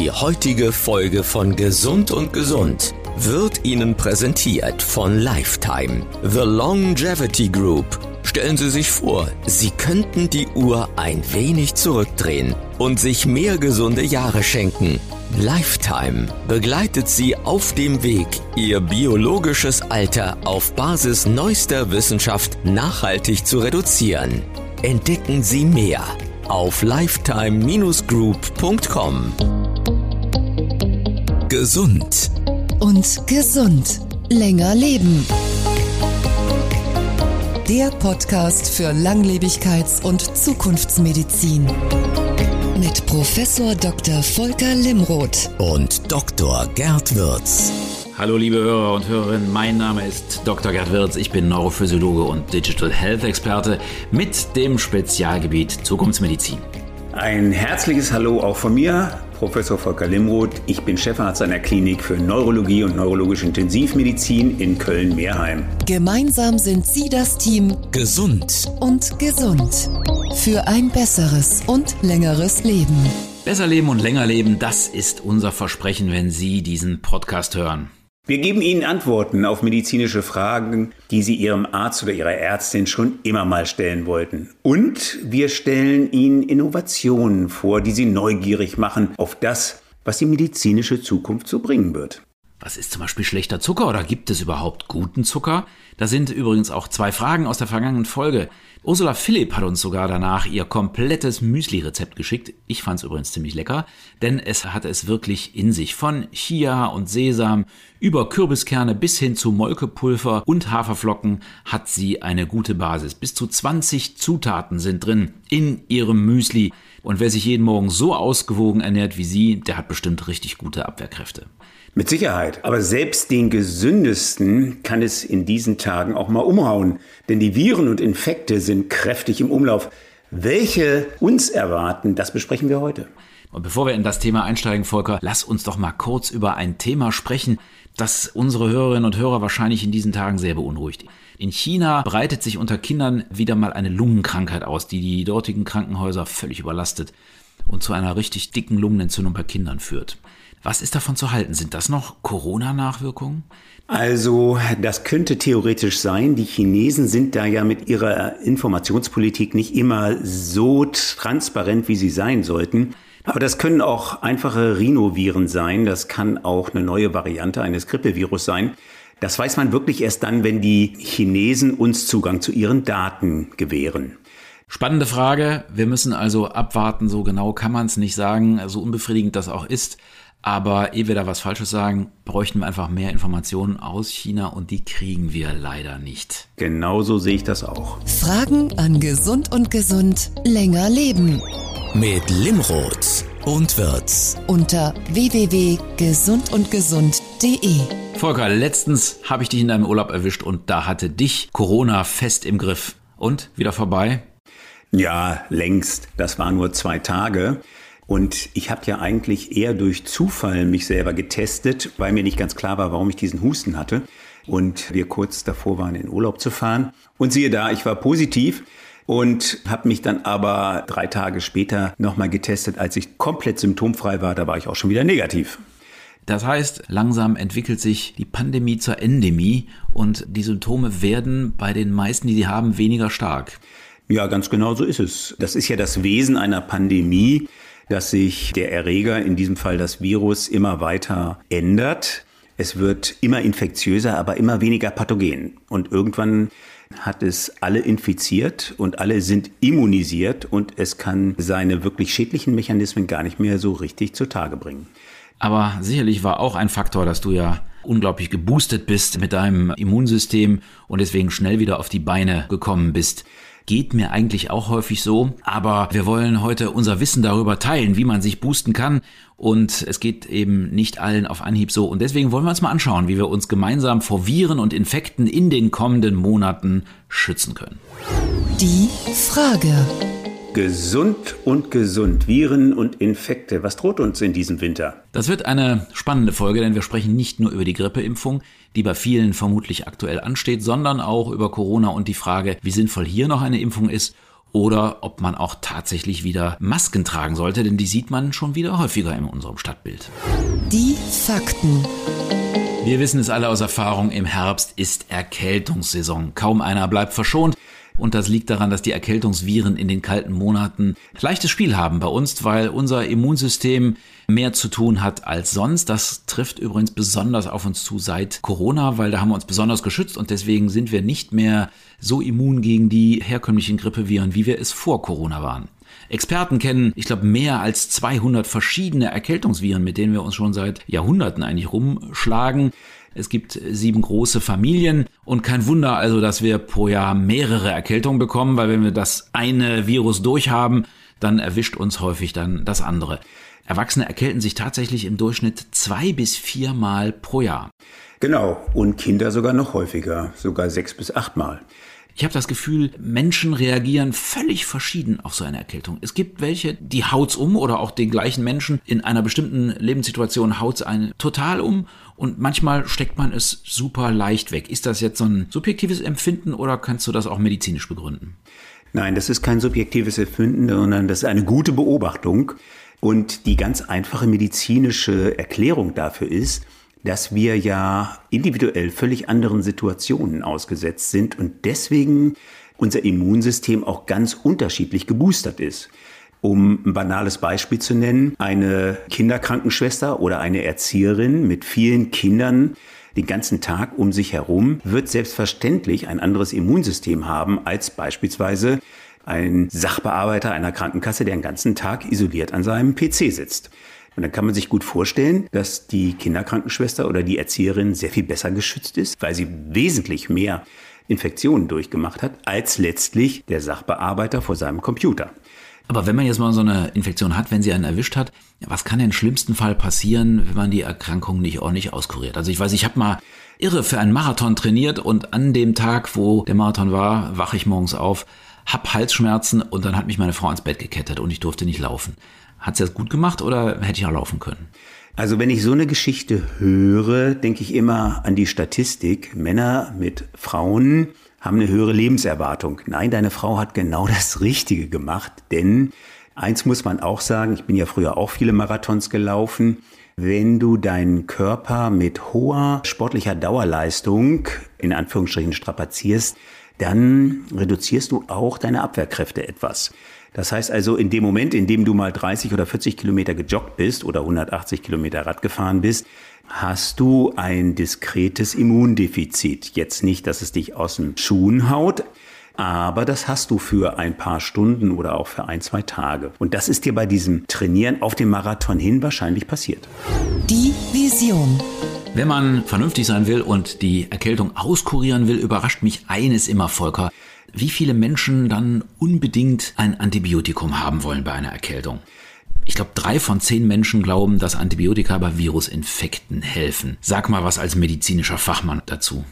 Die heutige Folge von Gesund und Gesund wird Ihnen präsentiert von Lifetime, The Longevity Group. Stellen Sie sich vor, Sie könnten die Uhr ein wenig zurückdrehen und sich mehr gesunde Jahre schenken. Lifetime begleitet Sie auf dem Weg, Ihr biologisches Alter auf Basis neuester Wissenschaft nachhaltig zu reduzieren. Entdecken Sie mehr auf lifetime-group.com. Gesund und gesund. Länger leben. Der Podcast für Langlebigkeits- und Zukunftsmedizin. Mit Professor Dr. Volker Limroth und Dr. Gerd Würz. Hallo liebe Hörer und Hörerinnen, mein Name ist Dr. Gerd Wirz, ich bin Neurophysiologe und Digital Health Experte mit dem Spezialgebiet Zukunftsmedizin. Ein herzliches Hallo auch von mir, Professor Volker Limroth. Ich bin Chefarzt einer Klinik für Neurologie und neurologische Intensivmedizin in Köln-Mehrheim. Gemeinsam sind Sie das Team Gesund und gesund für ein besseres und längeres Leben. Besser leben und länger leben, das ist unser Versprechen, wenn Sie diesen Podcast hören. Wir geben Ihnen Antworten auf medizinische Fragen, die Sie Ihrem Arzt oder Ihrer Ärztin schon immer mal stellen wollten. Und wir stellen Ihnen Innovationen vor, die Sie neugierig machen auf das, was die medizinische Zukunft so bringen wird. Was ist zum Beispiel schlechter Zucker oder gibt es überhaupt guten Zucker? Da sind übrigens auch zwei Fragen aus der vergangenen Folge. Ursula Philipp hat uns sogar danach ihr komplettes Müsli-Rezept geschickt. Ich fand es übrigens ziemlich lecker, denn es hatte es wirklich in sich. Von Chia und Sesam über Kürbiskerne bis hin zu Molkepulver und Haferflocken hat sie eine gute Basis. Bis zu 20 Zutaten sind drin in ihrem Müsli. Und wer sich jeden Morgen so ausgewogen ernährt wie sie, der hat bestimmt richtig gute Abwehrkräfte. Mit Sicherheit. Aber selbst den gesündesten kann es in diesen Tagen auch mal umhauen. Denn die Viren und Infekte sind kräftig im Umlauf. Welche uns erwarten, das besprechen wir heute. Und bevor wir in das Thema einsteigen, Volker, lass uns doch mal kurz über ein Thema sprechen, das unsere Hörerinnen und Hörer wahrscheinlich in diesen Tagen sehr beunruhigt. In China breitet sich unter Kindern wieder mal eine Lungenkrankheit aus, die die dortigen Krankenhäuser völlig überlastet und zu einer richtig dicken Lungenentzündung bei Kindern führt. Was ist davon zu halten? Sind das noch Corona-Nachwirkungen? Also, das könnte theoretisch sein. Die Chinesen sind da ja mit ihrer Informationspolitik nicht immer so transparent, wie sie sein sollten. Aber das können auch einfache Rhinoviren sein. Das kann auch eine neue Variante eines Grippevirus sein. Das weiß man wirklich erst dann, wenn die Chinesen uns Zugang zu ihren Daten gewähren. Spannende Frage. Wir müssen also abwarten. So genau kann man es nicht sagen, so unbefriedigend das auch ist. Aber ehe wir da was Falsches sagen, bräuchten wir einfach mehr Informationen aus China und die kriegen wir leider nicht. Genauso sehe ich das auch. Fragen an Gesund und Gesund länger leben. Mit Limroth und Wirz. Unter www.gesundundgesund.de. Volker, letztens habe ich dich in deinem Urlaub erwischt und da hatte dich Corona fest im Griff. Und wieder vorbei? Ja, längst. Das war nur zwei Tage. Und ich habe ja eigentlich eher durch Zufall mich selber getestet, weil mir nicht ganz klar war, warum ich diesen Husten hatte. Und wir kurz davor waren, in Urlaub zu fahren. Und siehe da, ich war positiv und habe mich dann aber drei Tage später nochmal getestet, als ich komplett symptomfrei war. Da war ich auch schon wieder negativ. Das heißt, langsam entwickelt sich die Pandemie zur Endemie und die Symptome werden bei den meisten, die sie haben, weniger stark. Ja, ganz genau so ist es. Das ist ja das Wesen einer Pandemie dass sich der Erreger, in diesem Fall das Virus, immer weiter ändert. Es wird immer infektiöser, aber immer weniger pathogen. Und irgendwann hat es alle infiziert und alle sind immunisiert und es kann seine wirklich schädlichen Mechanismen gar nicht mehr so richtig zutage bringen. Aber sicherlich war auch ein Faktor, dass du ja unglaublich geboostet bist mit deinem Immunsystem und deswegen schnell wieder auf die Beine gekommen bist geht mir eigentlich auch häufig so. Aber wir wollen heute unser Wissen darüber teilen, wie man sich boosten kann. Und es geht eben nicht allen auf Anhieb so. Und deswegen wollen wir uns mal anschauen, wie wir uns gemeinsam vor Viren und Infekten in den kommenden Monaten schützen können. Die Frage. Gesund und gesund. Viren und Infekte. Was droht uns in diesem Winter? Das wird eine spannende Folge, denn wir sprechen nicht nur über die Grippeimpfung, die bei vielen vermutlich aktuell ansteht, sondern auch über Corona und die Frage, wie sinnvoll hier noch eine Impfung ist oder ob man auch tatsächlich wieder Masken tragen sollte, denn die sieht man schon wieder häufiger in unserem Stadtbild. Die Fakten. Wir wissen es alle aus Erfahrung, im Herbst ist Erkältungssaison. Kaum einer bleibt verschont. Und das liegt daran, dass die Erkältungsviren in den kalten Monaten leichtes Spiel haben bei uns, weil unser Immunsystem mehr zu tun hat als sonst. Das trifft übrigens besonders auf uns zu seit Corona, weil da haben wir uns besonders geschützt und deswegen sind wir nicht mehr so immun gegen die herkömmlichen Grippeviren, wie wir es vor Corona waren. Experten kennen, ich glaube, mehr als 200 verschiedene Erkältungsviren, mit denen wir uns schon seit Jahrhunderten eigentlich rumschlagen. Es gibt sieben große Familien und kein Wunder also, dass wir pro Jahr mehrere Erkältungen bekommen, weil wenn wir das eine Virus durchhaben, dann erwischt uns häufig dann das andere. Erwachsene erkälten sich tatsächlich im Durchschnitt zwei bis viermal pro Jahr. Genau, und Kinder sogar noch häufiger, sogar sechs bis achtmal. Ich habe das Gefühl, Menschen reagieren völlig verschieden auf so eine Erkältung. Es gibt welche, die haut's um oder auch den gleichen Menschen in einer bestimmten Lebenssituation haut's einen total um und manchmal steckt man es super leicht weg. Ist das jetzt so ein subjektives Empfinden oder kannst du das auch medizinisch begründen? Nein, das ist kein subjektives Empfinden, sondern das ist eine gute Beobachtung. Und die ganz einfache medizinische Erklärung dafür ist, dass wir ja individuell völlig anderen Situationen ausgesetzt sind und deswegen unser Immunsystem auch ganz unterschiedlich geboostert ist. Um ein banales Beispiel zu nennen, eine Kinderkrankenschwester oder eine Erzieherin mit vielen Kindern den ganzen Tag um sich herum wird selbstverständlich ein anderes Immunsystem haben als beispielsweise ein Sachbearbeiter einer Krankenkasse, der den ganzen Tag isoliert an seinem PC sitzt. Und dann kann man sich gut vorstellen, dass die Kinderkrankenschwester oder die Erzieherin sehr viel besser geschützt ist, weil sie wesentlich mehr Infektionen durchgemacht hat, als letztlich der Sachbearbeiter vor seinem Computer. Aber wenn man jetzt mal so eine Infektion hat, wenn sie einen erwischt hat, was kann denn im schlimmsten Fall passieren, wenn man die Erkrankung nicht ordentlich auskuriert? Also ich weiß, ich habe mal irre für einen Marathon trainiert und an dem Tag, wo der Marathon war, wache ich morgens auf, hab Halsschmerzen und dann hat mich meine Frau ans Bett gekettet und ich durfte nicht laufen. Hat sie das gut gemacht oder hätte ich auch laufen können? Also wenn ich so eine Geschichte höre, denke ich immer an die Statistik. Männer mit Frauen haben eine höhere Lebenserwartung. Nein, deine Frau hat genau das Richtige gemacht, denn eins muss man auch sagen, ich bin ja früher auch viele Marathons gelaufen. Wenn du deinen Körper mit hoher sportlicher Dauerleistung in Anführungsstrichen strapazierst, dann reduzierst du auch deine Abwehrkräfte etwas. Das heißt also, in dem Moment, in dem du mal 30 oder 40 Kilometer gejoggt bist oder 180 Kilometer Rad gefahren bist, hast du ein diskretes Immundefizit. Jetzt nicht, dass es dich aus den Schuhen haut, aber das hast du für ein paar Stunden oder auch für ein, zwei Tage. Und das ist dir bei diesem Trainieren auf dem Marathon hin wahrscheinlich passiert. Die Vision. Wenn man vernünftig sein will und die Erkältung auskurieren will, überrascht mich eines immer, Volker wie viele Menschen dann unbedingt ein Antibiotikum haben wollen bei einer Erkältung. Ich glaube, drei von zehn Menschen glauben, dass Antibiotika bei Virusinfekten helfen. Sag mal was als medizinischer Fachmann dazu.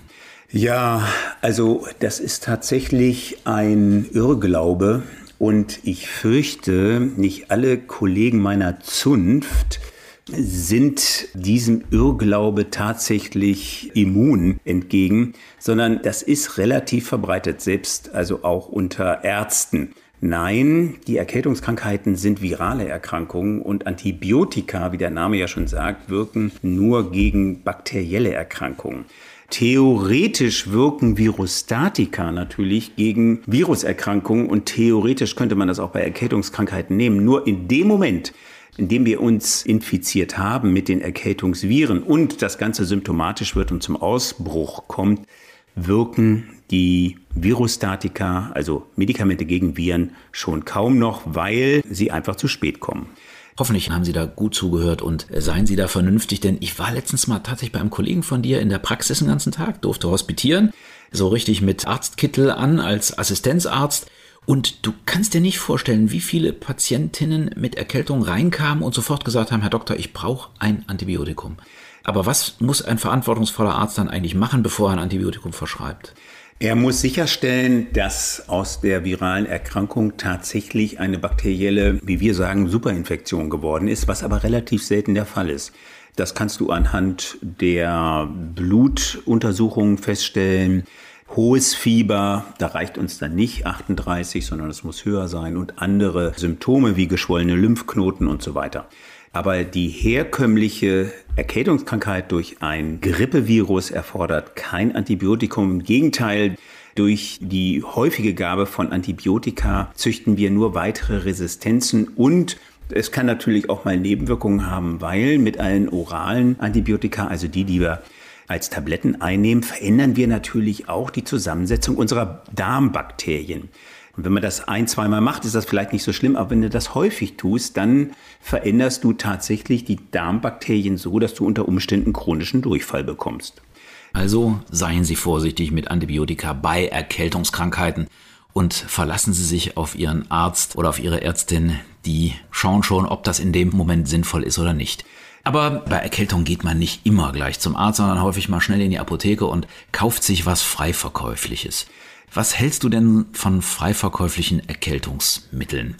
Ja, also das ist tatsächlich ein Irrglaube und ich fürchte, nicht alle Kollegen meiner Zunft sind diesem Irrglaube tatsächlich immun entgegen, sondern das ist relativ verbreitet, selbst also auch unter Ärzten. Nein, die Erkältungskrankheiten sind virale Erkrankungen und Antibiotika, wie der Name ja schon sagt, wirken nur gegen bakterielle Erkrankungen. Theoretisch wirken Virostatika natürlich gegen Viruserkrankungen und theoretisch könnte man das auch bei Erkältungskrankheiten nehmen. Nur in dem Moment, indem wir uns infiziert haben mit den Erkältungsviren und das Ganze symptomatisch wird und zum Ausbruch kommt, wirken die Virostatika, also Medikamente gegen Viren, schon kaum noch, weil sie einfach zu spät kommen. Hoffentlich haben Sie da gut zugehört und seien Sie da vernünftig, denn ich war letztens mal tatsächlich bei einem Kollegen von dir in der Praxis den ganzen Tag, durfte hospitieren, so richtig mit Arztkittel an als Assistenzarzt und du kannst dir nicht vorstellen, wie viele Patientinnen mit Erkältung reinkamen und sofort gesagt haben, Herr Doktor, ich brauche ein Antibiotikum. Aber was muss ein verantwortungsvoller Arzt dann eigentlich machen, bevor er ein Antibiotikum verschreibt? Er muss sicherstellen, dass aus der viralen Erkrankung tatsächlich eine bakterielle, wie wir sagen, Superinfektion geworden ist, was aber relativ selten der Fall ist. Das kannst du anhand der Blutuntersuchungen feststellen. hohes Fieber, da reicht uns dann nicht 38, sondern es muss höher sein und andere Symptome wie geschwollene Lymphknoten und so weiter. Aber die herkömmliche Erkältungskrankheit durch ein Grippevirus erfordert kein Antibiotikum. Im Gegenteil, durch die häufige Gabe von Antibiotika züchten wir nur weitere Resistenzen und es kann natürlich auch mal Nebenwirkungen haben, weil mit allen oralen Antibiotika, also die, die wir als Tabletten einnehmen, verändern wir natürlich auch die Zusammensetzung unserer Darmbakterien. Und wenn man das ein, zweimal macht, ist das vielleicht nicht so schlimm, aber wenn du das häufig tust, dann veränderst du tatsächlich die Darmbakterien so, dass du unter Umständen chronischen Durchfall bekommst. Also seien Sie vorsichtig mit Antibiotika bei Erkältungskrankheiten und verlassen Sie sich auf Ihren Arzt oder auf Ihre Ärztin, die schauen schon, ob das in dem Moment sinnvoll ist oder nicht. Aber bei Erkältung geht man nicht immer gleich zum Arzt, sondern häufig mal schnell in die Apotheke und kauft sich was Freiverkäufliches. Was hältst du denn von freiverkäuflichen Erkältungsmitteln?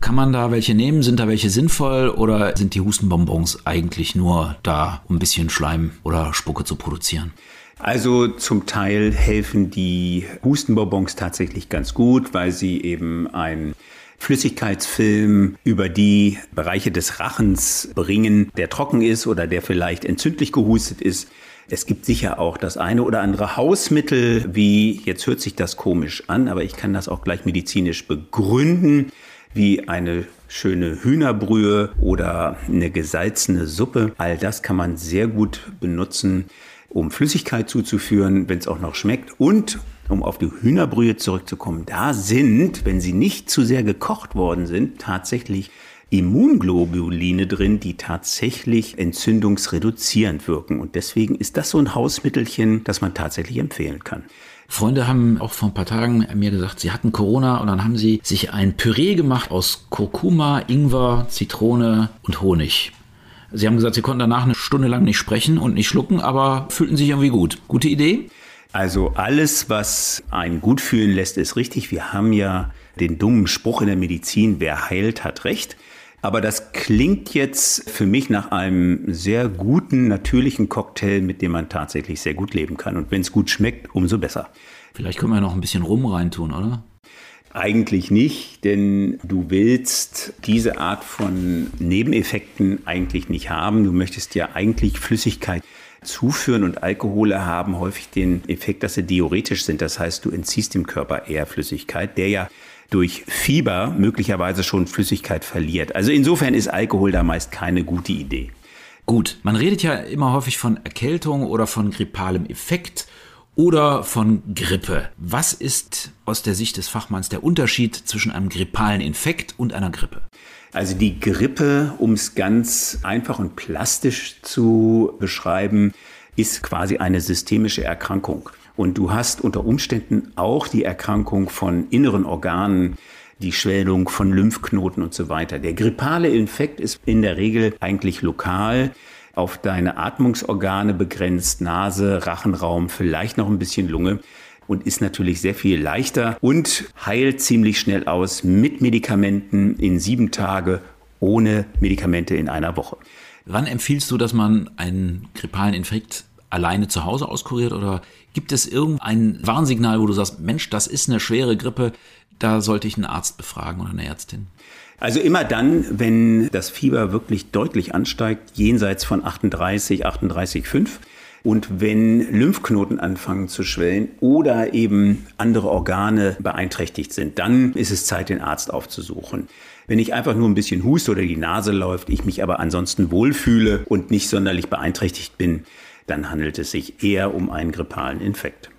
Kann man da welche nehmen? Sind da welche sinnvoll oder sind die Hustenbonbons eigentlich nur da, um ein bisschen Schleim oder Spucke zu produzieren? Also zum Teil helfen die Hustenbonbons tatsächlich ganz gut, weil sie eben ein Flüssigkeitsfilm über die Bereiche des Rachens bringen, der trocken ist oder der vielleicht entzündlich gehustet ist. Es gibt sicher auch das eine oder andere Hausmittel, wie, jetzt hört sich das komisch an, aber ich kann das auch gleich medizinisch begründen, wie eine schöne Hühnerbrühe oder eine gesalzene Suppe. All das kann man sehr gut benutzen, um Flüssigkeit zuzuführen, wenn es auch noch schmeckt. Und um auf die Hühnerbrühe zurückzukommen, da sind, wenn sie nicht zu sehr gekocht worden sind, tatsächlich Immunglobuline drin, die tatsächlich entzündungsreduzierend wirken. Und deswegen ist das so ein Hausmittelchen, das man tatsächlich empfehlen kann. Freunde haben auch vor ein paar Tagen mir gesagt, sie hatten Corona und dann haben sie sich ein Püree gemacht aus Kurkuma, Ingwer, Zitrone und Honig. Sie haben gesagt, sie konnten danach eine Stunde lang nicht sprechen und nicht schlucken, aber fühlten sich irgendwie gut. Gute Idee? Also alles, was einen gut fühlen lässt, ist richtig. Wir haben ja den dummen Spruch in der Medizin, wer heilt, hat recht. Aber das klingt jetzt für mich nach einem sehr guten, natürlichen Cocktail, mit dem man tatsächlich sehr gut leben kann. Und wenn es gut schmeckt, umso besser. Vielleicht können wir noch ein bisschen Rum reintun, oder? Eigentlich nicht, denn du willst diese Art von Nebeneffekten eigentlich nicht haben. Du möchtest ja eigentlich Flüssigkeit zuführen und Alkohole haben häufig den Effekt, dass sie diuretisch sind. Das heißt, du entziehst dem Körper eher Flüssigkeit, der ja durch Fieber möglicherweise schon Flüssigkeit verliert. Also insofern ist Alkohol da meist keine gute Idee. Gut, man redet ja immer häufig von Erkältung oder von grippalem Effekt oder von Grippe. Was ist aus der Sicht des Fachmanns der Unterschied zwischen einem grippalen Infekt und einer Grippe? Also die Grippe, um es ganz einfach und plastisch zu beschreiben, ist quasi eine systemische Erkrankung. Und du hast unter Umständen auch die Erkrankung von inneren Organen, die Schwellung von Lymphknoten und so weiter. Der grippale Infekt ist in der Regel eigentlich lokal auf deine Atmungsorgane begrenzt, Nase, Rachenraum, vielleicht noch ein bisschen Lunge und ist natürlich sehr viel leichter und heilt ziemlich schnell aus mit Medikamenten in sieben Tage, ohne Medikamente in einer Woche. Wann empfiehlst du, dass man einen grippalen Infekt alleine zu Hause auskuriert oder gibt es irgendein Warnsignal, wo du sagst, Mensch, das ist eine schwere Grippe, da sollte ich einen Arzt befragen oder eine Ärztin? Also immer dann, wenn das Fieber wirklich deutlich ansteigt, jenseits von 38, 38,5 und wenn Lymphknoten anfangen zu schwellen oder eben andere Organe beeinträchtigt sind, dann ist es Zeit, den Arzt aufzusuchen. Wenn ich einfach nur ein bisschen huste oder die Nase läuft, ich mich aber ansonsten wohlfühle und nicht sonderlich beeinträchtigt bin, dann handelt es sich eher um einen grippalen Infekt.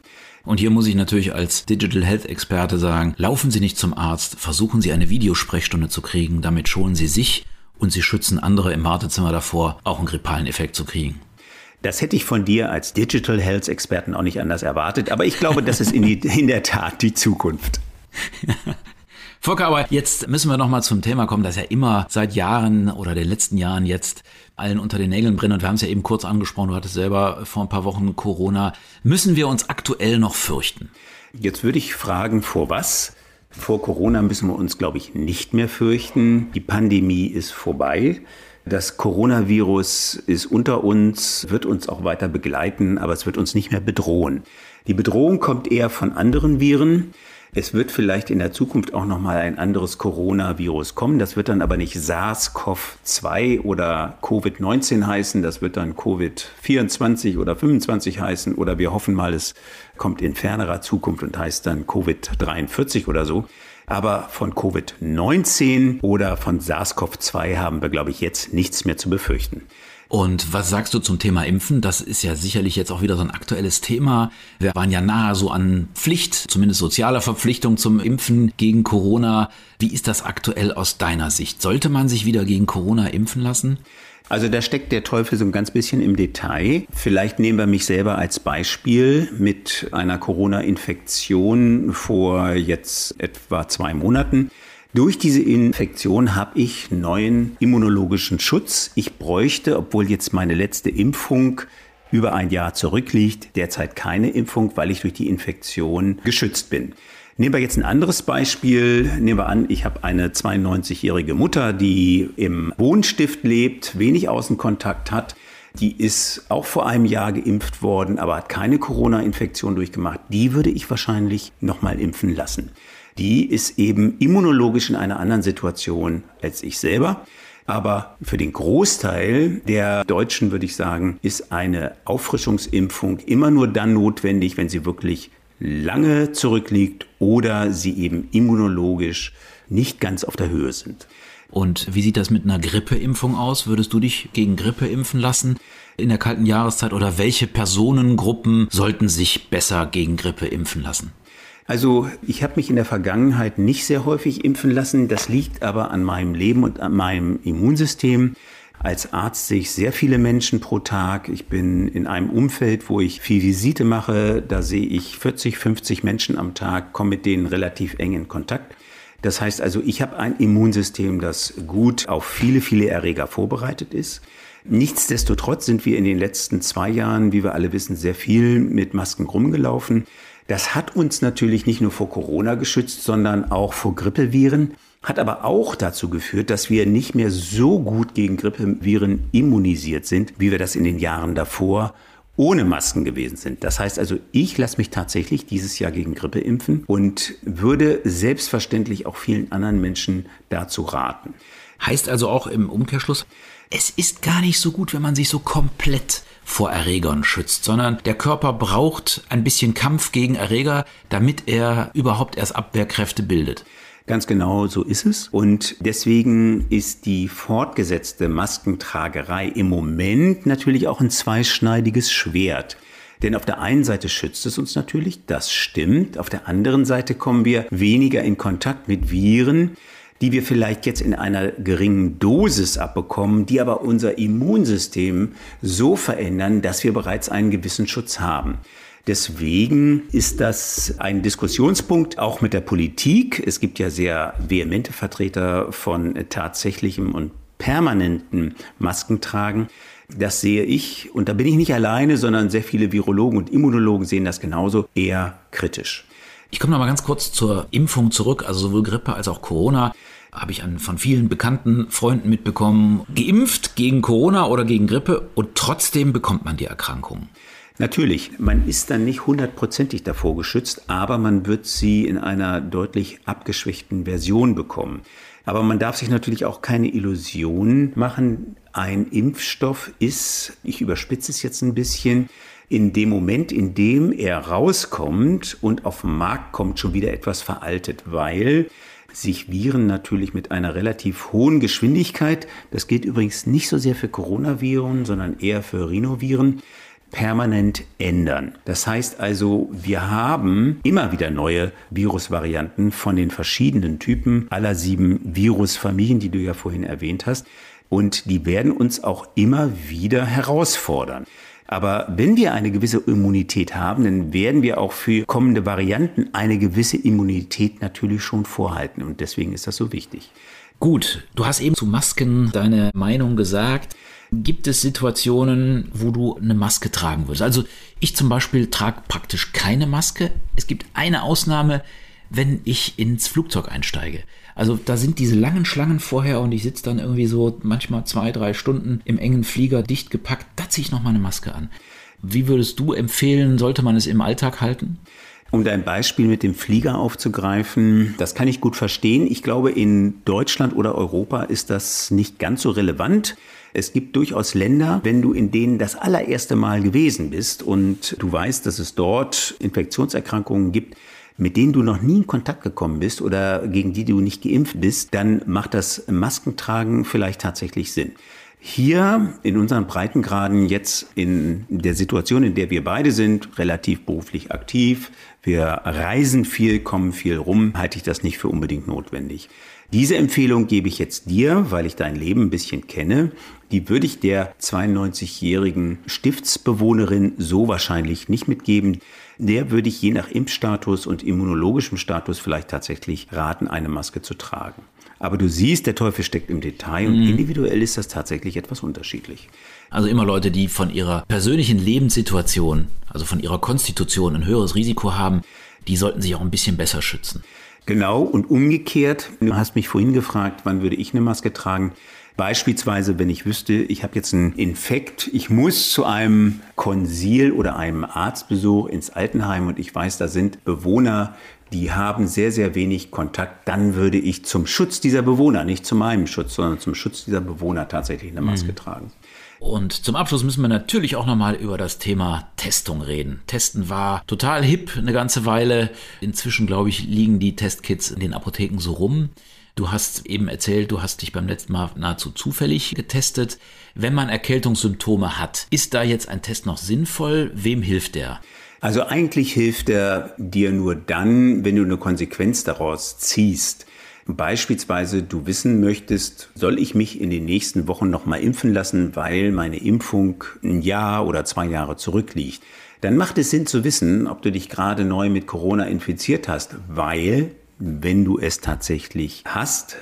Und hier muss ich natürlich als Digital Health Experte sagen, laufen Sie nicht zum Arzt, versuchen Sie eine Videosprechstunde zu kriegen, damit schonen Sie sich und Sie schützen andere im Wartezimmer davor, auch einen grippalen Effekt zu kriegen. Das hätte ich von dir als Digital Health Experten auch nicht anders erwartet, aber ich glaube, das ist in, die, in der Tat die Zukunft. Volker, aber jetzt müssen wir nochmal zum Thema kommen, das ja immer seit Jahren oder den letzten Jahren jetzt allen unter den Nägeln brennt. Und wir haben es ja eben kurz angesprochen, du hattest selber vor ein paar Wochen Corona. Müssen wir uns aktuell noch fürchten? Jetzt würde ich fragen, vor was? Vor Corona müssen wir uns, glaube ich, nicht mehr fürchten. Die Pandemie ist vorbei. Das Coronavirus ist unter uns, wird uns auch weiter begleiten, aber es wird uns nicht mehr bedrohen. Die Bedrohung kommt eher von anderen Viren. Es wird vielleicht in der Zukunft auch noch mal ein anderes Coronavirus kommen. Das wird dann aber nicht SARS-CoV-2 oder Covid-19 heißen. Das wird dann Covid-24 oder 25 heißen. Oder wir hoffen mal, es kommt in fernerer Zukunft und heißt dann Covid-43 oder so. Aber von Covid-19 oder von SARS-CoV-2 haben wir, glaube ich, jetzt nichts mehr zu befürchten. Und was sagst du zum Thema Impfen? Das ist ja sicherlich jetzt auch wieder so ein aktuelles Thema. Wir waren ja nahe so an Pflicht, zumindest sozialer Verpflichtung zum Impfen gegen Corona. Wie ist das aktuell aus deiner Sicht? Sollte man sich wieder gegen Corona impfen lassen? Also da steckt der Teufel so ein ganz bisschen im Detail. Vielleicht nehmen wir mich selber als Beispiel mit einer Corona-Infektion vor jetzt etwa zwei Monaten. Durch diese Infektion habe ich neuen immunologischen Schutz. Ich bräuchte, obwohl jetzt meine letzte Impfung über ein Jahr zurückliegt, derzeit keine Impfung, weil ich durch die Infektion geschützt bin. Nehmen wir jetzt ein anderes Beispiel. Nehmen wir an, ich habe eine 92-jährige Mutter, die im Wohnstift lebt, wenig Außenkontakt hat. Die ist auch vor einem Jahr geimpft worden, aber hat keine Corona-Infektion durchgemacht. Die würde ich wahrscheinlich nochmal impfen lassen die ist eben immunologisch in einer anderen Situation als ich selber. Aber für den Großteil der Deutschen würde ich sagen, ist eine Auffrischungsimpfung immer nur dann notwendig, wenn sie wirklich lange zurückliegt oder sie eben immunologisch nicht ganz auf der Höhe sind. Und wie sieht das mit einer Grippeimpfung aus? Würdest du dich gegen Grippe impfen lassen in der kalten Jahreszeit oder welche Personengruppen sollten sich besser gegen Grippe impfen lassen? Also ich habe mich in der Vergangenheit nicht sehr häufig impfen lassen. Das liegt aber an meinem Leben und an meinem Immunsystem. Als Arzt sehe ich sehr viele Menschen pro Tag. Ich bin in einem Umfeld, wo ich viel Visite mache. Da sehe ich 40, 50 Menschen am Tag, komme mit denen relativ eng in Kontakt. Das heißt also, ich habe ein Immunsystem, das gut auf viele, viele Erreger vorbereitet ist. Nichtsdestotrotz sind wir in den letzten zwei Jahren, wie wir alle wissen, sehr viel mit Masken rumgelaufen. Das hat uns natürlich nicht nur vor Corona geschützt, sondern auch vor Grippeviren, hat aber auch dazu geführt, dass wir nicht mehr so gut gegen Grippeviren immunisiert sind, wie wir das in den Jahren davor ohne Masken gewesen sind. Das heißt also, ich lasse mich tatsächlich dieses Jahr gegen Grippe impfen und würde selbstverständlich auch vielen anderen Menschen dazu raten. Heißt also auch im Umkehrschluss, es ist gar nicht so gut, wenn man sich so komplett vor Erregern schützt, sondern der Körper braucht ein bisschen Kampf gegen Erreger, damit er überhaupt erst Abwehrkräfte bildet. Ganz genau so ist es. Und deswegen ist die fortgesetzte Maskentragerei im Moment natürlich auch ein zweischneidiges Schwert. Denn auf der einen Seite schützt es uns natürlich, das stimmt. Auf der anderen Seite kommen wir weniger in Kontakt mit Viren, die wir vielleicht jetzt in einer geringen Dosis abbekommen, die aber unser Immunsystem so verändern, dass wir bereits einen gewissen Schutz haben. Deswegen ist das ein Diskussionspunkt auch mit der Politik. Es gibt ja sehr vehemente Vertreter von tatsächlichem und permanenten Maskentragen. Das sehe ich, und da bin ich nicht alleine, sondern sehr viele Virologen und Immunologen sehen das genauso eher kritisch. Ich komme noch mal ganz kurz zur Impfung zurück, also sowohl Grippe als auch Corona habe ich an, von vielen bekannten Freunden mitbekommen, geimpft gegen Corona oder gegen Grippe und trotzdem bekommt man die Erkrankung. Natürlich, man ist dann nicht hundertprozentig davor geschützt, aber man wird sie in einer deutlich abgeschwächten Version bekommen. Aber man darf sich natürlich auch keine Illusionen machen. Ein Impfstoff ist, ich überspitze es jetzt ein bisschen, in dem Moment, in dem er rauskommt und auf den Markt kommt, schon wieder etwas veraltet, weil sich Viren natürlich mit einer relativ hohen Geschwindigkeit, das geht übrigens nicht so sehr für Coronaviren, sondern eher für Rhinoviren, permanent ändern. Das heißt also, wir haben immer wieder neue Virusvarianten von den verschiedenen Typen aller sieben Virusfamilien, die du ja vorhin erwähnt hast. Und die werden uns auch immer wieder herausfordern. Aber wenn wir eine gewisse Immunität haben, dann werden wir auch für kommende Varianten eine gewisse Immunität natürlich schon vorhalten. Und deswegen ist das so wichtig. Gut, du hast eben zu Masken deine Meinung gesagt. Gibt es Situationen, wo du eine Maske tragen würdest? Also ich zum Beispiel trage praktisch keine Maske. Es gibt eine Ausnahme, wenn ich ins Flugzeug einsteige. Also da sind diese langen Schlangen vorher und ich sitze dann irgendwie so manchmal zwei, drei Stunden im engen Flieger dicht gepackt. Da ziehe ich noch mal eine Maske an. Wie würdest du empfehlen, sollte man es im Alltag halten? Um dein Beispiel mit dem Flieger aufzugreifen, das kann ich gut verstehen. Ich glaube, in Deutschland oder Europa ist das nicht ganz so relevant. Es gibt durchaus Länder, wenn du in denen das allererste Mal gewesen bist und du weißt, dass es dort Infektionserkrankungen gibt, mit denen du noch nie in Kontakt gekommen bist oder gegen die du nicht geimpft bist, dann macht das Maskentragen vielleicht tatsächlich Sinn. Hier in unseren Breitengraden jetzt in der Situation, in der wir beide sind, relativ beruflich aktiv, wir reisen viel, kommen viel rum, halte ich das nicht für unbedingt notwendig. Diese Empfehlung gebe ich jetzt dir, weil ich dein Leben ein bisschen kenne. Die würde ich der 92-jährigen Stiftsbewohnerin so wahrscheinlich nicht mitgeben. Der würde ich je nach Impfstatus und immunologischem Status vielleicht tatsächlich raten, eine Maske zu tragen. Aber du siehst, der Teufel steckt im Detail und mhm. individuell ist das tatsächlich etwas unterschiedlich. Also immer Leute, die von ihrer persönlichen Lebenssituation, also von ihrer Konstitution ein höheres Risiko haben, die sollten sich auch ein bisschen besser schützen. Genau, und umgekehrt, du hast mich vorhin gefragt, wann würde ich eine Maske tragen? Beispielsweise, wenn ich wüsste, ich habe jetzt einen Infekt, ich muss zu einem Konsil oder einem Arztbesuch ins Altenheim und ich weiß, da sind Bewohner, die haben sehr, sehr wenig Kontakt, dann würde ich zum Schutz dieser Bewohner, nicht zu meinem Schutz, sondern zum Schutz dieser Bewohner tatsächlich eine Maske mhm. tragen. Und zum Abschluss müssen wir natürlich auch nochmal über das Thema Testung reden. Testen war total hip eine ganze Weile. Inzwischen, glaube ich, liegen die Testkits in den Apotheken so rum. Du hast eben erzählt, du hast dich beim letzten Mal nahezu zufällig getestet. Wenn man Erkältungssymptome hat, ist da jetzt ein Test noch sinnvoll? Wem hilft der? Also eigentlich hilft er dir nur dann, wenn du eine Konsequenz daraus ziehst. Beispielsweise du wissen möchtest, soll ich mich in den nächsten Wochen nochmal impfen lassen, weil meine Impfung ein Jahr oder zwei Jahre zurückliegt. Dann macht es Sinn zu wissen, ob du dich gerade neu mit Corona infiziert hast, weil wenn du es tatsächlich hast,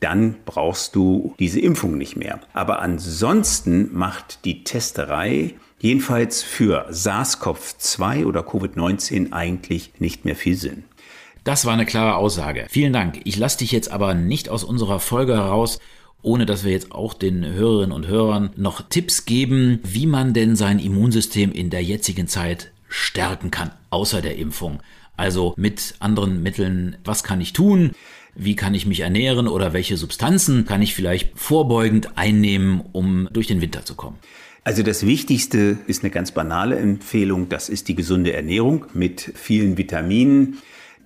dann brauchst du diese Impfung nicht mehr. Aber ansonsten macht die Testerei jedenfalls für SARS-CoV-2 oder Covid-19 eigentlich nicht mehr viel Sinn. Das war eine klare Aussage. Vielen Dank. Ich lasse dich jetzt aber nicht aus unserer Folge heraus, ohne dass wir jetzt auch den Hörerinnen und Hörern noch Tipps geben, wie man denn sein Immunsystem in der jetzigen Zeit stärken kann, außer der Impfung. Also mit anderen Mitteln, was kann ich tun? Wie kann ich mich ernähren oder welche Substanzen kann ich vielleicht vorbeugend einnehmen, um durch den Winter zu kommen? Also das Wichtigste ist eine ganz banale Empfehlung, das ist die gesunde Ernährung mit vielen Vitaminen.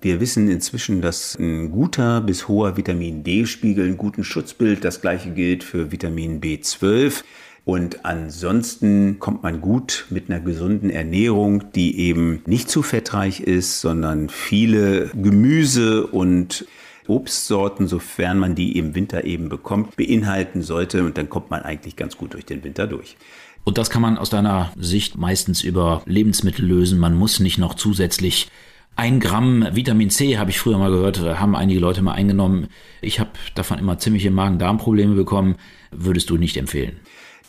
Wir wissen inzwischen, dass ein guter bis hoher Vitamin D-Spiegel einen guten Schutzbild. Das gleiche gilt für Vitamin B12. Und ansonsten kommt man gut mit einer gesunden Ernährung, die eben nicht zu fettreich ist, sondern viele Gemüse und Obstsorten, sofern man die im Winter eben bekommt, beinhalten sollte. Und dann kommt man eigentlich ganz gut durch den Winter durch. Und das kann man aus deiner Sicht meistens über Lebensmittel lösen. Man muss nicht noch zusätzlich ein Gramm Vitamin C, habe ich früher mal gehört, haben einige Leute mal eingenommen. Ich habe davon immer ziemliche Magen-Darm-Probleme bekommen. Würdest du nicht empfehlen?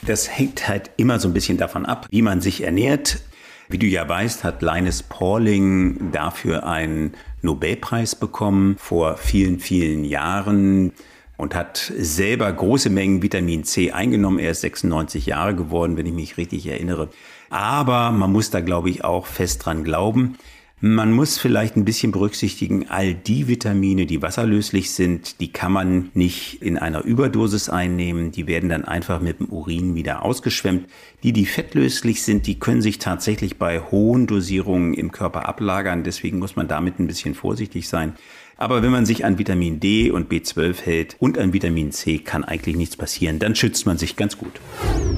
Das hängt halt immer so ein bisschen davon ab, wie man sich ernährt. Wie du ja weißt, hat Linus Pauling dafür einen Nobelpreis bekommen vor vielen, vielen Jahren und hat selber große Mengen Vitamin C eingenommen. Er ist 96 Jahre geworden, wenn ich mich richtig erinnere. Aber man muss da, glaube ich, auch fest dran glauben. Man muss vielleicht ein bisschen berücksichtigen, all die Vitamine, die wasserlöslich sind, die kann man nicht in einer Überdosis einnehmen. Die werden dann einfach mit dem Urin wieder ausgeschwemmt. Die, die fettlöslich sind, die können sich tatsächlich bei hohen Dosierungen im Körper ablagern. Deswegen muss man damit ein bisschen vorsichtig sein. Aber wenn man sich an Vitamin D und B12 hält und an Vitamin C, kann eigentlich nichts passieren. Dann schützt man sich ganz gut.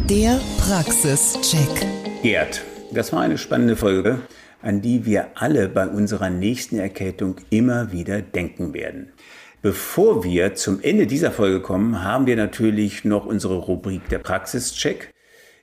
Der Praxischeck. Gerd, das war eine spannende Folge an die wir alle bei unserer nächsten Erkältung immer wieder denken werden. Bevor wir zum Ende dieser Folge kommen, haben wir natürlich noch unsere Rubrik der Praxischeck,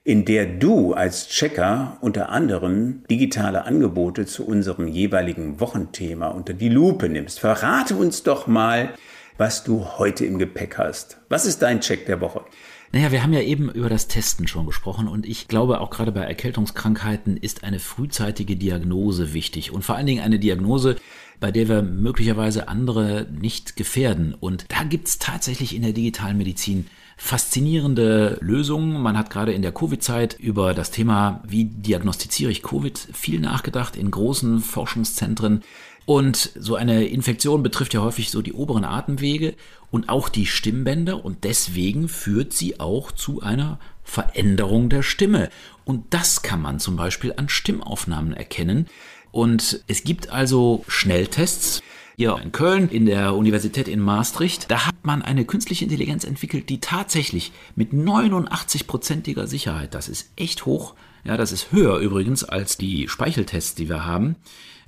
in der du als Checker unter anderem digitale Angebote zu unserem jeweiligen Wochenthema unter die Lupe nimmst. Verrate uns doch mal, was du heute im Gepäck hast. Was ist dein Check der Woche? Naja, wir haben ja eben über das Testen schon gesprochen und ich glaube auch gerade bei Erkältungskrankheiten ist eine frühzeitige Diagnose wichtig und vor allen Dingen eine Diagnose, bei der wir möglicherweise andere nicht gefährden. Und da gibt's tatsächlich in der digitalen Medizin faszinierende Lösungen. Man hat gerade in der Covid-Zeit über das Thema, wie diagnostiziere ich Covid, viel nachgedacht in großen Forschungszentren. Und so eine Infektion betrifft ja häufig so die oberen Atemwege und auch die Stimmbänder und deswegen führt sie auch zu einer Veränderung der Stimme. Und das kann man zum Beispiel an Stimmaufnahmen erkennen. Und es gibt also Schnelltests. Hier in Köln, in der Universität in Maastricht, da hat man eine künstliche Intelligenz entwickelt, die tatsächlich mit 89-prozentiger Sicherheit, das ist echt hoch, ja, das ist höher übrigens als die Speicheltests, die wir haben,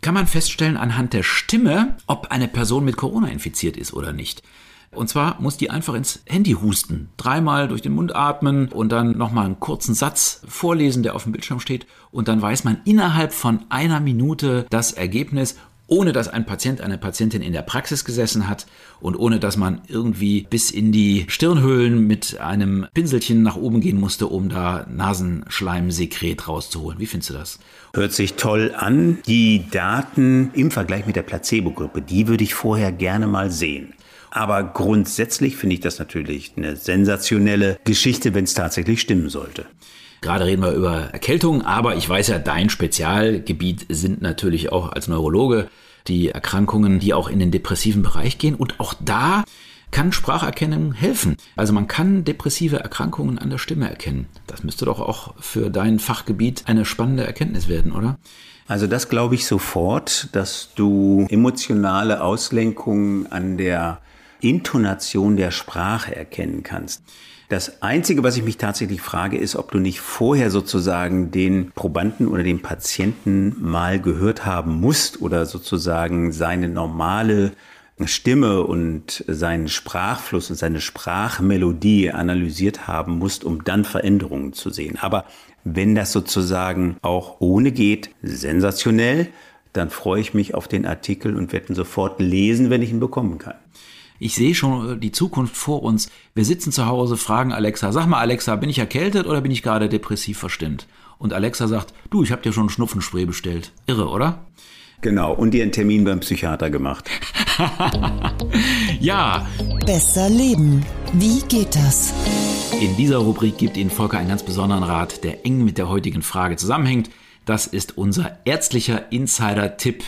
kann man feststellen anhand der Stimme, ob eine Person mit Corona infiziert ist oder nicht. Und zwar muss die einfach ins Handy husten, dreimal durch den Mund atmen und dann nochmal einen kurzen Satz vorlesen, der auf dem Bildschirm steht. Und dann weiß man innerhalb von einer Minute das Ergebnis ohne dass ein Patient, eine Patientin in der Praxis gesessen hat und ohne dass man irgendwie bis in die Stirnhöhlen mit einem Pinselchen nach oben gehen musste, um da Nasenschleimsekret rauszuholen. Wie findest du das? Hört sich toll an. Die Daten im Vergleich mit der Placebo-Gruppe, die würde ich vorher gerne mal sehen. Aber grundsätzlich finde ich das natürlich eine sensationelle Geschichte, wenn es tatsächlich stimmen sollte. Gerade reden wir über Erkältung, aber ich weiß ja, dein Spezialgebiet sind natürlich auch als Neurologe die Erkrankungen, die auch in den depressiven Bereich gehen. Und auch da kann Spracherkennung helfen. Also man kann depressive Erkrankungen an der Stimme erkennen. Das müsste doch auch für dein Fachgebiet eine spannende Erkenntnis werden, oder? Also das glaube ich sofort, dass du emotionale Auslenkungen an der Intonation der Sprache erkennen kannst. Das Einzige, was ich mich tatsächlich frage, ist, ob du nicht vorher sozusagen den Probanden oder den Patienten mal gehört haben musst oder sozusagen seine normale Stimme und seinen Sprachfluss und seine Sprachmelodie analysiert haben musst, um dann Veränderungen zu sehen. Aber wenn das sozusagen auch ohne geht, sensationell, dann freue ich mich auf den Artikel und werde ihn sofort lesen, wenn ich ihn bekommen kann. Ich sehe schon äh, die Zukunft vor uns. Wir sitzen zu Hause, fragen Alexa, sag mal Alexa, bin ich erkältet oder bin ich gerade depressiv verstimmt? Und Alexa sagt, du, ich habe dir schon Schnupfenspray bestellt. Irre, oder? Genau, und dir einen Termin beim Psychiater gemacht. ja. Besser leben. Wie geht das? In dieser Rubrik gibt Ihnen Volker einen ganz besonderen Rat, der eng mit der heutigen Frage zusammenhängt. Das ist unser ärztlicher Insider-Tipp,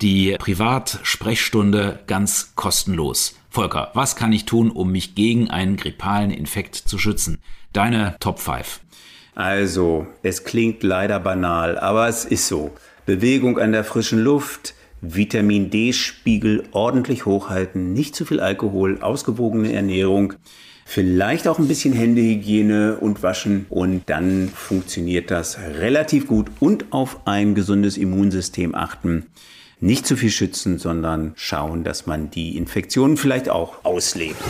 die Privatsprechstunde ganz kostenlos. Volker, was kann ich tun, um mich gegen einen grippalen Infekt zu schützen? Deine Top 5. Also, es klingt leider banal, aber es ist so. Bewegung an der frischen Luft, Vitamin D-Spiegel ordentlich hochhalten, nicht zu viel Alkohol, ausgewogene Ernährung, vielleicht auch ein bisschen Händehygiene und Waschen und dann funktioniert das relativ gut und auf ein gesundes Immunsystem achten nicht zu viel schützen, sondern schauen, dass man die Infektionen vielleicht auch auslebt.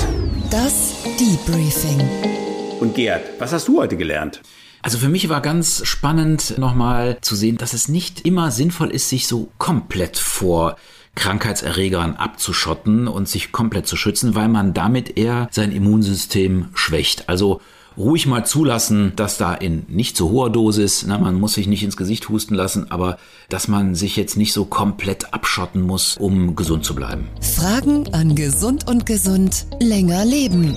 Das Debriefing. Und Gerd, was hast du heute gelernt? Also für mich war ganz spannend nochmal zu sehen, dass es nicht immer sinnvoll ist, sich so komplett vor Krankheitserregern abzuschotten und sich komplett zu schützen, weil man damit eher sein Immunsystem schwächt. Also ruhig mal zulassen, dass da in nicht so hoher Dosis, na, man muss sich nicht ins Gesicht husten lassen, aber dass man sich jetzt nicht so komplett abschotten muss, um gesund zu bleiben. Fragen an Gesund und Gesund länger leben.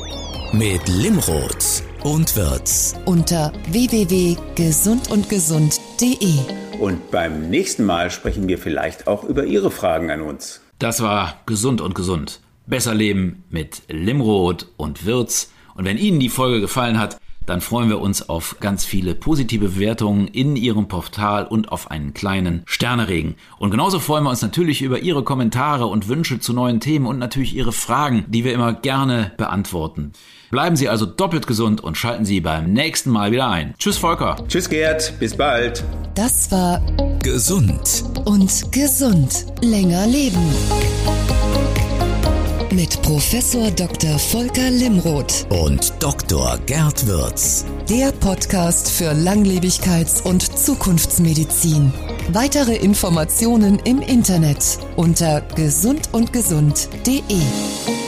Mit Limrod und Wirz. Unter www.gesundundgesund.de. Und beim nächsten Mal sprechen wir vielleicht auch über Ihre Fragen an uns. Das war Gesund und Gesund. Besser leben mit Limrod und Wirz. Und wenn Ihnen die Folge gefallen hat, dann freuen wir uns auf ganz viele positive Bewertungen in Ihrem Portal und auf einen kleinen Sterneregen. Und genauso freuen wir uns natürlich über Ihre Kommentare und Wünsche zu neuen Themen und natürlich Ihre Fragen, die wir immer gerne beantworten. Bleiben Sie also doppelt gesund und schalten Sie beim nächsten Mal wieder ein. Tschüss, Volker. Tschüss, Gerd. Bis bald. Das war Gesund und gesund länger leben mit Professor Dr. Volker Limroth und Dr. Gerd Würz. Der Podcast für Langlebigkeits- und Zukunftsmedizin. Weitere Informationen im Internet unter gesundundgesund.de.